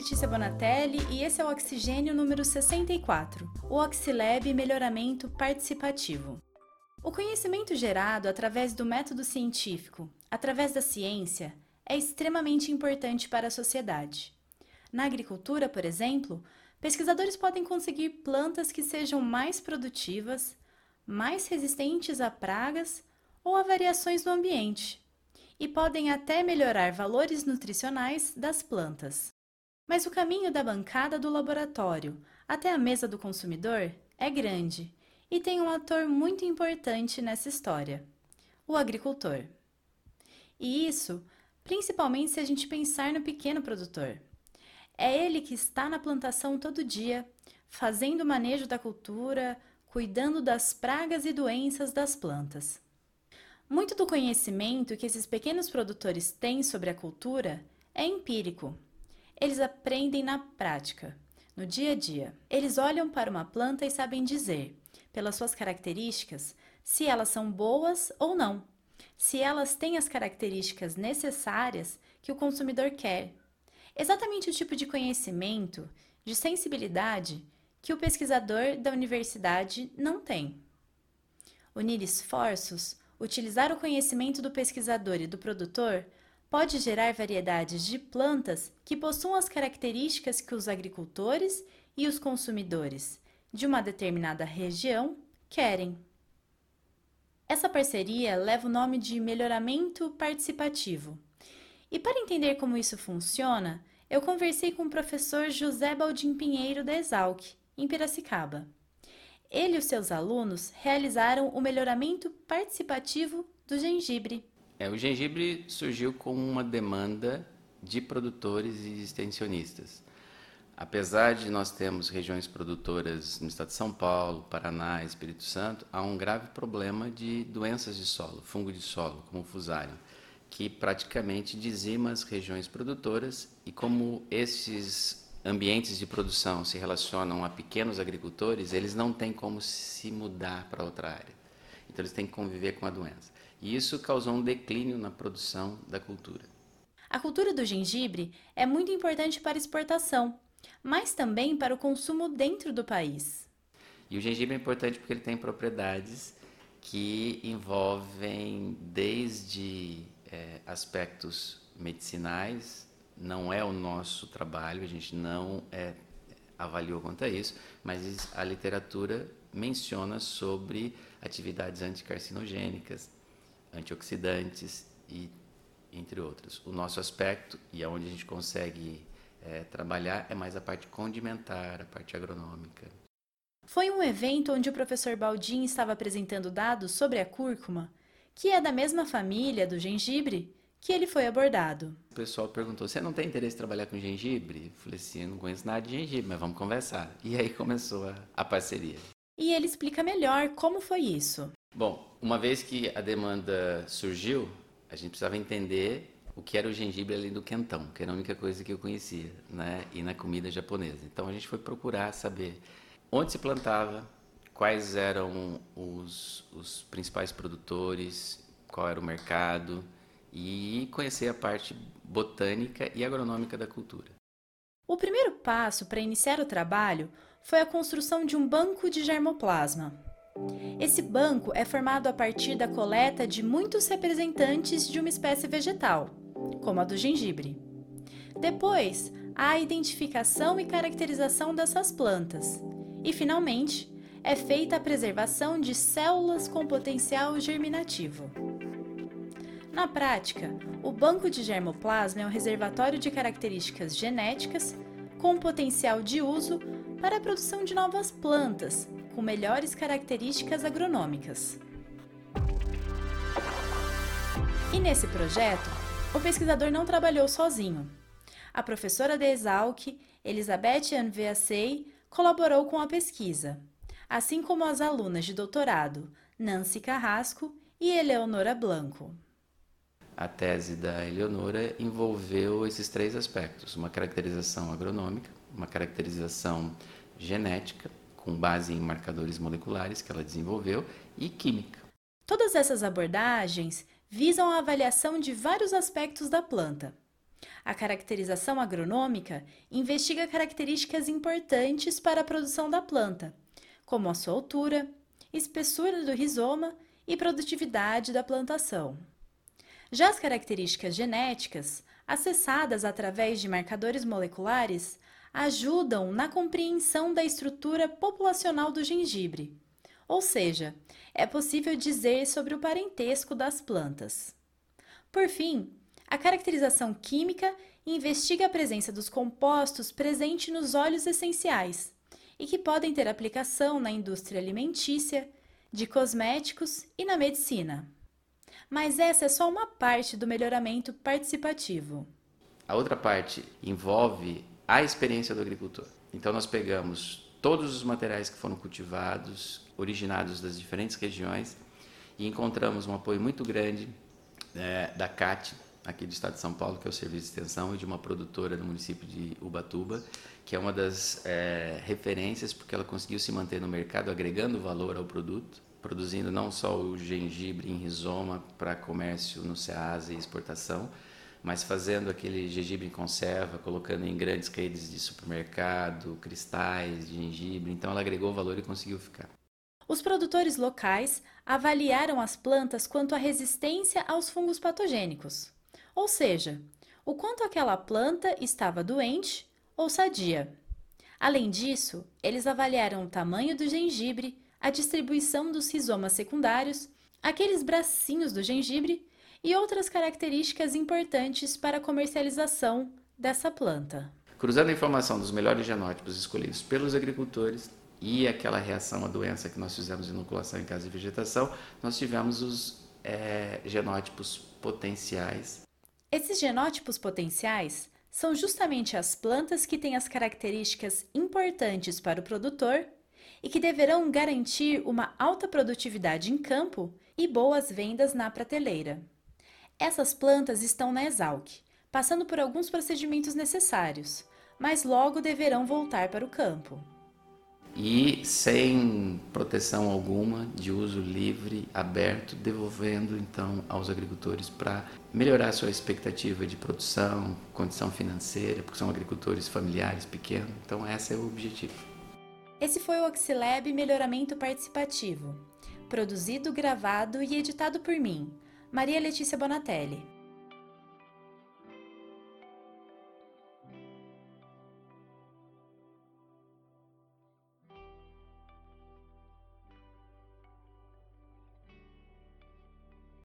Letícia Bonatelli e esse é o Oxigênio número 64, o Oxilab Melhoramento Participativo. O conhecimento gerado através do método científico, através da ciência, é extremamente importante para a sociedade. Na agricultura, por exemplo, pesquisadores podem conseguir plantas que sejam mais produtivas, mais resistentes a pragas ou a variações no ambiente, e podem até melhorar valores nutricionais das plantas. Mas o caminho da bancada do laboratório até a mesa do consumidor é grande e tem um ator muito importante nessa história: o agricultor. E isso, principalmente se a gente pensar no pequeno produtor. É ele que está na plantação todo dia, fazendo o manejo da cultura, cuidando das pragas e doenças das plantas. Muito do conhecimento que esses pequenos produtores têm sobre a cultura é empírico. Eles aprendem na prática, no dia a dia. Eles olham para uma planta e sabem dizer, pelas suas características, se elas são boas ou não, se elas têm as características necessárias que o consumidor quer. Exatamente o tipo de conhecimento, de sensibilidade, que o pesquisador da universidade não tem. Unir esforços Utilizar o conhecimento do pesquisador e do produtor pode gerar variedades de plantas que possuam as características que os agricultores e os consumidores de uma determinada região querem. Essa parceria leva o nome de melhoramento participativo. E para entender como isso funciona, eu conversei com o professor José Baldim Pinheiro da Exalc, em Piracicaba. Ele e os seus alunos realizaram o melhoramento participativo do gengibre. É, o gengibre surgiu com uma demanda de produtores e extensionistas. Apesar de nós termos regiões produtoras no estado de São Paulo, Paraná, Espírito Santo, há um grave problema de doenças de solo, fungo de solo, como o fusário, que praticamente dizima as regiões produtoras e como esses ambientes de produção se relacionam a pequenos agricultores, eles não têm como se mudar para outra área. Então eles têm que conviver com a doença. E isso causou um declínio na produção da cultura. A cultura do gengibre é muito importante para exportação, mas também para o consumo dentro do país. E o gengibre é importante porque ele tem propriedades que envolvem desde é, aspectos medicinais, não é o nosso trabalho, a gente não é, avaliou quanto a isso, mas a literatura menciona sobre atividades anticarcinogênicas, antioxidantes e entre outros. O nosso aspecto e aonde a gente consegue é, trabalhar é mais a parte condimentar, a parte agronômica. Foi um evento onde o professor Baldin estava apresentando dados sobre a cúrcuma, que é da mesma família do gengibre, que ele foi abordado. O pessoal perguntou: Você não tem interesse em trabalhar com gengibre? Eu falei assim: não conheço nada de gengibre, mas vamos conversar. E aí começou a, a parceria. E ele explica melhor como foi isso. Bom, uma vez que a demanda surgiu, a gente precisava entender o que era o gengibre além do quentão, que era a única coisa que eu conhecia, né? E na comida japonesa. Então a gente foi procurar saber onde se plantava, quais eram os, os principais produtores, qual era o mercado e conhecer a parte botânica e agronômica da cultura. O primeiro passo para iniciar o trabalho foi a construção de um banco de germoplasma. Esse banco é formado a partir da coleta de muitos representantes de uma espécie vegetal, como a do gengibre. Depois, há a identificação e caracterização dessas plantas. E, finalmente, é feita a preservação de células com potencial germinativo. Na prática, o banco de germoplasma é um reservatório de características genéticas com potencial de uso para a produção de novas plantas com melhores características agronômicas. E nesse projeto, o pesquisador não trabalhou sozinho. A professora de Exalc, Elizabeth Anveacei, colaborou com a pesquisa, assim como as alunas de doutorado Nancy Carrasco e Eleonora Blanco a tese da Eleonora envolveu esses três aspectos: uma caracterização agronômica, uma caracterização genética, com base em marcadores moleculares que ela desenvolveu, e química. Todas essas abordagens visam a avaliação de vários aspectos da planta. A caracterização agronômica investiga características importantes para a produção da planta, como a sua altura, espessura do rizoma e produtividade da plantação. Já as características genéticas, acessadas através de marcadores moleculares, ajudam na compreensão da estrutura populacional do gengibre, ou seja, é possível dizer sobre o parentesco das plantas. Por fim, a caracterização química investiga a presença dos compostos presentes nos óleos essenciais e que podem ter aplicação na indústria alimentícia, de cosméticos e na medicina. Mas essa é só uma parte do melhoramento participativo. A outra parte envolve a experiência do agricultor. Então, nós pegamos todos os materiais que foram cultivados, originados das diferentes regiões, e encontramos um apoio muito grande é, da CAT, aqui do estado de São Paulo, que é o Serviço de Extensão, e de uma produtora do município de Ubatuba, que é uma das é, referências, porque ela conseguiu se manter no mercado, agregando valor ao produto, produzindo não só o gengibre em rizoma para comércio no SEASA e exportação, mas fazendo aquele gengibre em conserva, colocando em grandes redes de supermercado, cristais de gengibre. Então ela agregou valor e conseguiu ficar. Os produtores locais avaliaram as plantas quanto à resistência aos fungos patogênicos, ou seja, o quanto aquela planta estava doente ou sadia. Além disso, eles avaliaram o tamanho do gengibre, a distribuição dos rizomas secundários, aqueles bracinhos do gengibre e outras características importantes para a comercialização dessa planta. Cruzando a informação dos melhores genótipos escolhidos pelos agricultores e aquela reação à doença que nós fizemos de inoculação em casa de vegetação, nós tivemos os é, genótipos potenciais. Esses genótipos potenciais são justamente as plantas que têm as características importantes para o produtor e que deverão garantir uma alta produtividade em campo e boas vendas na prateleira. Essas plantas estão na Exalc, passando por alguns procedimentos necessários, mas logo deverão voltar para o campo. E sem proteção alguma, de uso livre, aberto, devolvendo então aos agricultores para melhorar sua expectativa de produção, condição financeira, porque são agricultores familiares pequenos. Então, esse é o objetivo. Esse foi o Oxilab Melhoramento Participativo, produzido, gravado e editado por mim, Maria Letícia Bonatelli.